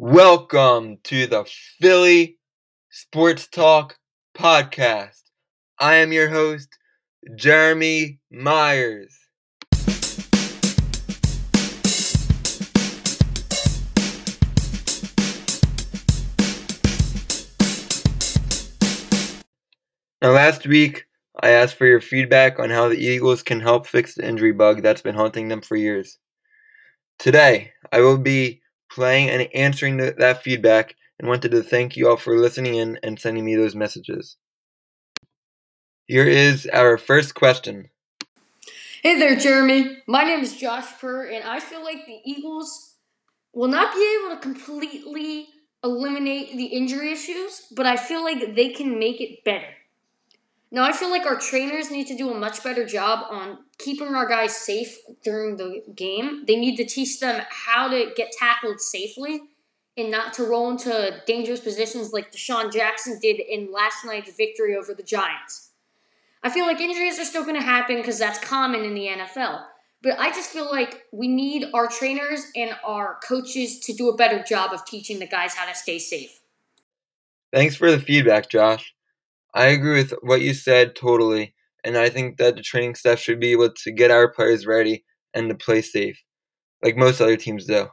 Welcome to the Philly Sports Talk Podcast. I am your host, Jeremy Myers. Now, last week, I asked for your feedback on how the Eagles can help fix the injury bug that's been haunting them for years. Today, I will be playing and answering the, that feedback and wanted to thank you all for listening in and sending me those messages. Here is our first question. Hey there, Jeremy. My name is Josh Purr, and I feel like the Eagles will not be able to completely eliminate the injury issues, but I feel like they can make it better. Now, I feel like our trainers need to do a much better job on keeping our guys safe during the game. They need to teach them how to get tackled safely and not to roll into dangerous positions like DeSean Jackson did in last night's victory over the Giants. I feel like injuries are still going to happen because that's common in the NFL. But I just feel like we need our trainers and our coaches to do a better job of teaching the guys how to stay safe. Thanks for the feedback, Josh. I agree with what you said totally, and I think that the training staff should be able to get our players ready and to play safe, like most other teams do.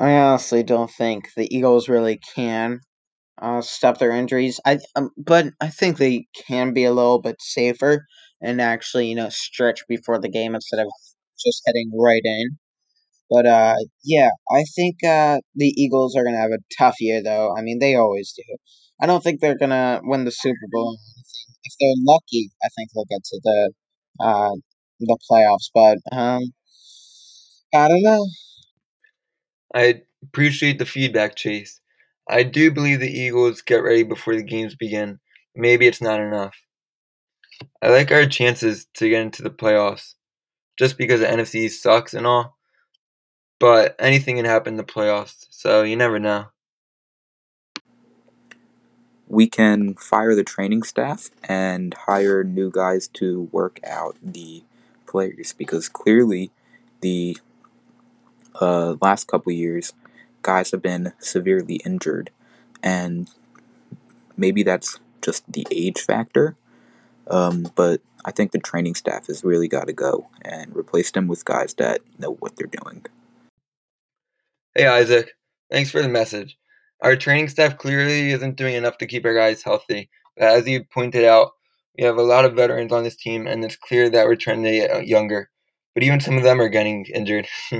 I honestly don't think the Eagles really can uh, stop their injuries. I um, but I think they can be a little bit safer and actually you know stretch before the game instead of just heading right in. But uh, yeah, I think uh, the Eagles are gonna have a tough year though. I mean, they always do. I don't think they're gonna win the Super Bowl. If they're lucky, I think they'll get to the uh, the playoffs. But um, I don't know. I appreciate the feedback, Chase. I do believe the Eagles get ready before the games begin. Maybe it's not enough. I like our chances to get into the playoffs, just because the NFC sucks and all. But anything can happen in the playoffs, so you never know we can fire the training staff and hire new guys to work out the players because clearly the uh, last couple years guys have been severely injured and maybe that's just the age factor um, but i think the training staff has really got to go and replace them with guys that know what they're doing. Hey isaac. Thanks for the message our training staff clearly isn't doing enough to keep our guys healthy. But as you pointed out, we have a lot of veterans on this team, and it's clear that we're trying to get uh, younger. But even some of them are getting injured.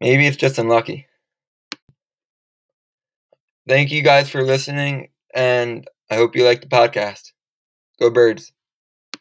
Maybe it's just unlucky. Thank you guys for listening, and I hope you like the podcast. Go Birds.